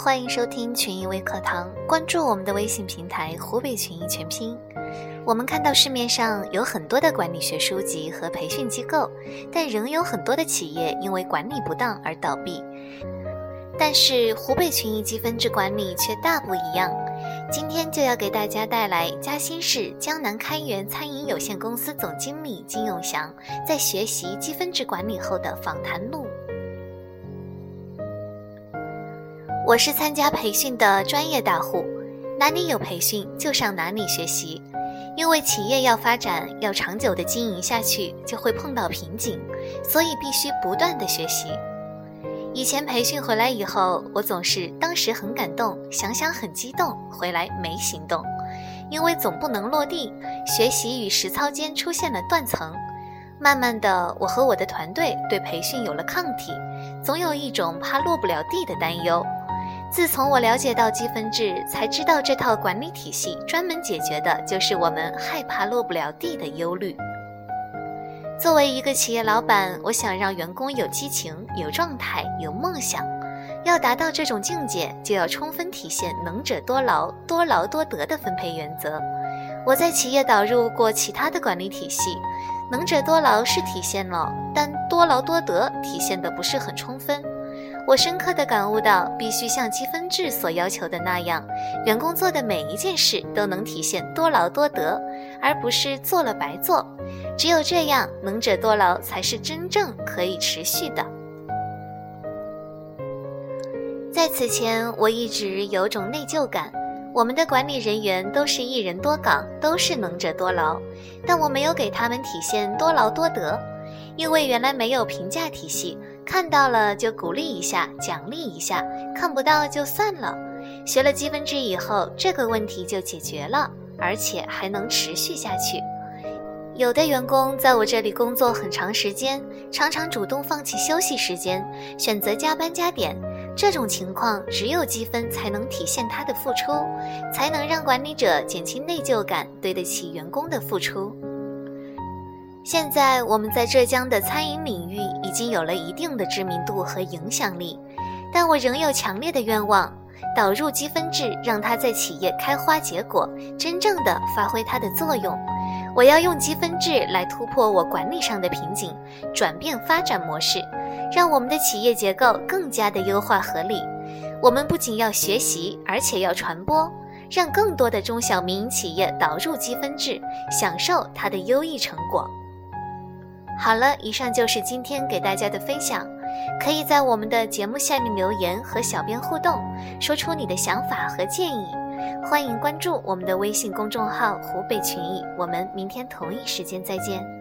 欢迎收听群益微课堂，关注我们的微信平台“湖北群益全拼”。我们看到市面上有很多的管理学书籍和培训机构，但仍有很多的企业因为管理不当而倒闭。但是湖北群益积分制管理却大不一样。今天就要给大家带来嘉兴市江南开元餐饮有限公司总经理金永祥在学习积分制管理后的访谈录。我是参加培训的专业大户，哪里有培训就上哪里学习。因为企业要发展、要长久的经营下去，就会碰到瓶颈，所以必须不断的学习。以前培训回来以后，我总是当时很感动，想想很激动，回来没行动，因为总不能落地。学习与实操间出现了断层，慢慢的，我和我的团队对培训有了抗体，总有一种怕落不了地的担忧。自从我了解到积分制，才知道这套管理体系专门解决的就是我们害怕落不了地的忧虑。作为一个企业老板，我想让员工有激情、有状态、有梦想。要达到这种境界，就要充分体现“能者多劳、多劳多得”的分配原则。我在企业导入过其他的管理体系，“能者多劳”是体现了，但“多劳多得”体现的不是很充分。我深刻的感悟到，必须像积分制所要求的那样，员工做的每一件事都能体现多劳多得，而不是做了白做。只有这样，能者多劳才是真正可以持续的。在此前，我一直有种内疚感，我们的管理人员都是一人多岗，都是能者多劳，但我没有给他们体现多劳多得，因为原来没有评价体系。看到了就鼓励一下，奖励一下；看不到就算了。学了积分制以后，这个问题就解决了，而且还能持续下去。有的员工在我这里工作很长时间，常常主动放弃休息时间，选择加班加点。这种情况，只有积分才能体现他的付出，才能让管理者减轻内疚感，对得起员工的付出。现在我们在浙江的餐饮领域已经有了一定的知名度和影响力，但我仍有强烈的愿望，导入积分制，让它在企业开花结果，真正的发挥它的作用。我要用积分制来突破我管理上的瓶颈，转变发展模式，让我们的企业结构更加的优化合理。我们不仅要学习，而且要传播，让更多的中小民营企业导入积分制，享受它的优异成果。好了，以上就是今天给大家的分享，可以在我们的节目下面留言和小编互动，说出你的想法和建议。欢迎关注我们的微信公众号“湖北群艺”，我们明天同一时间再见。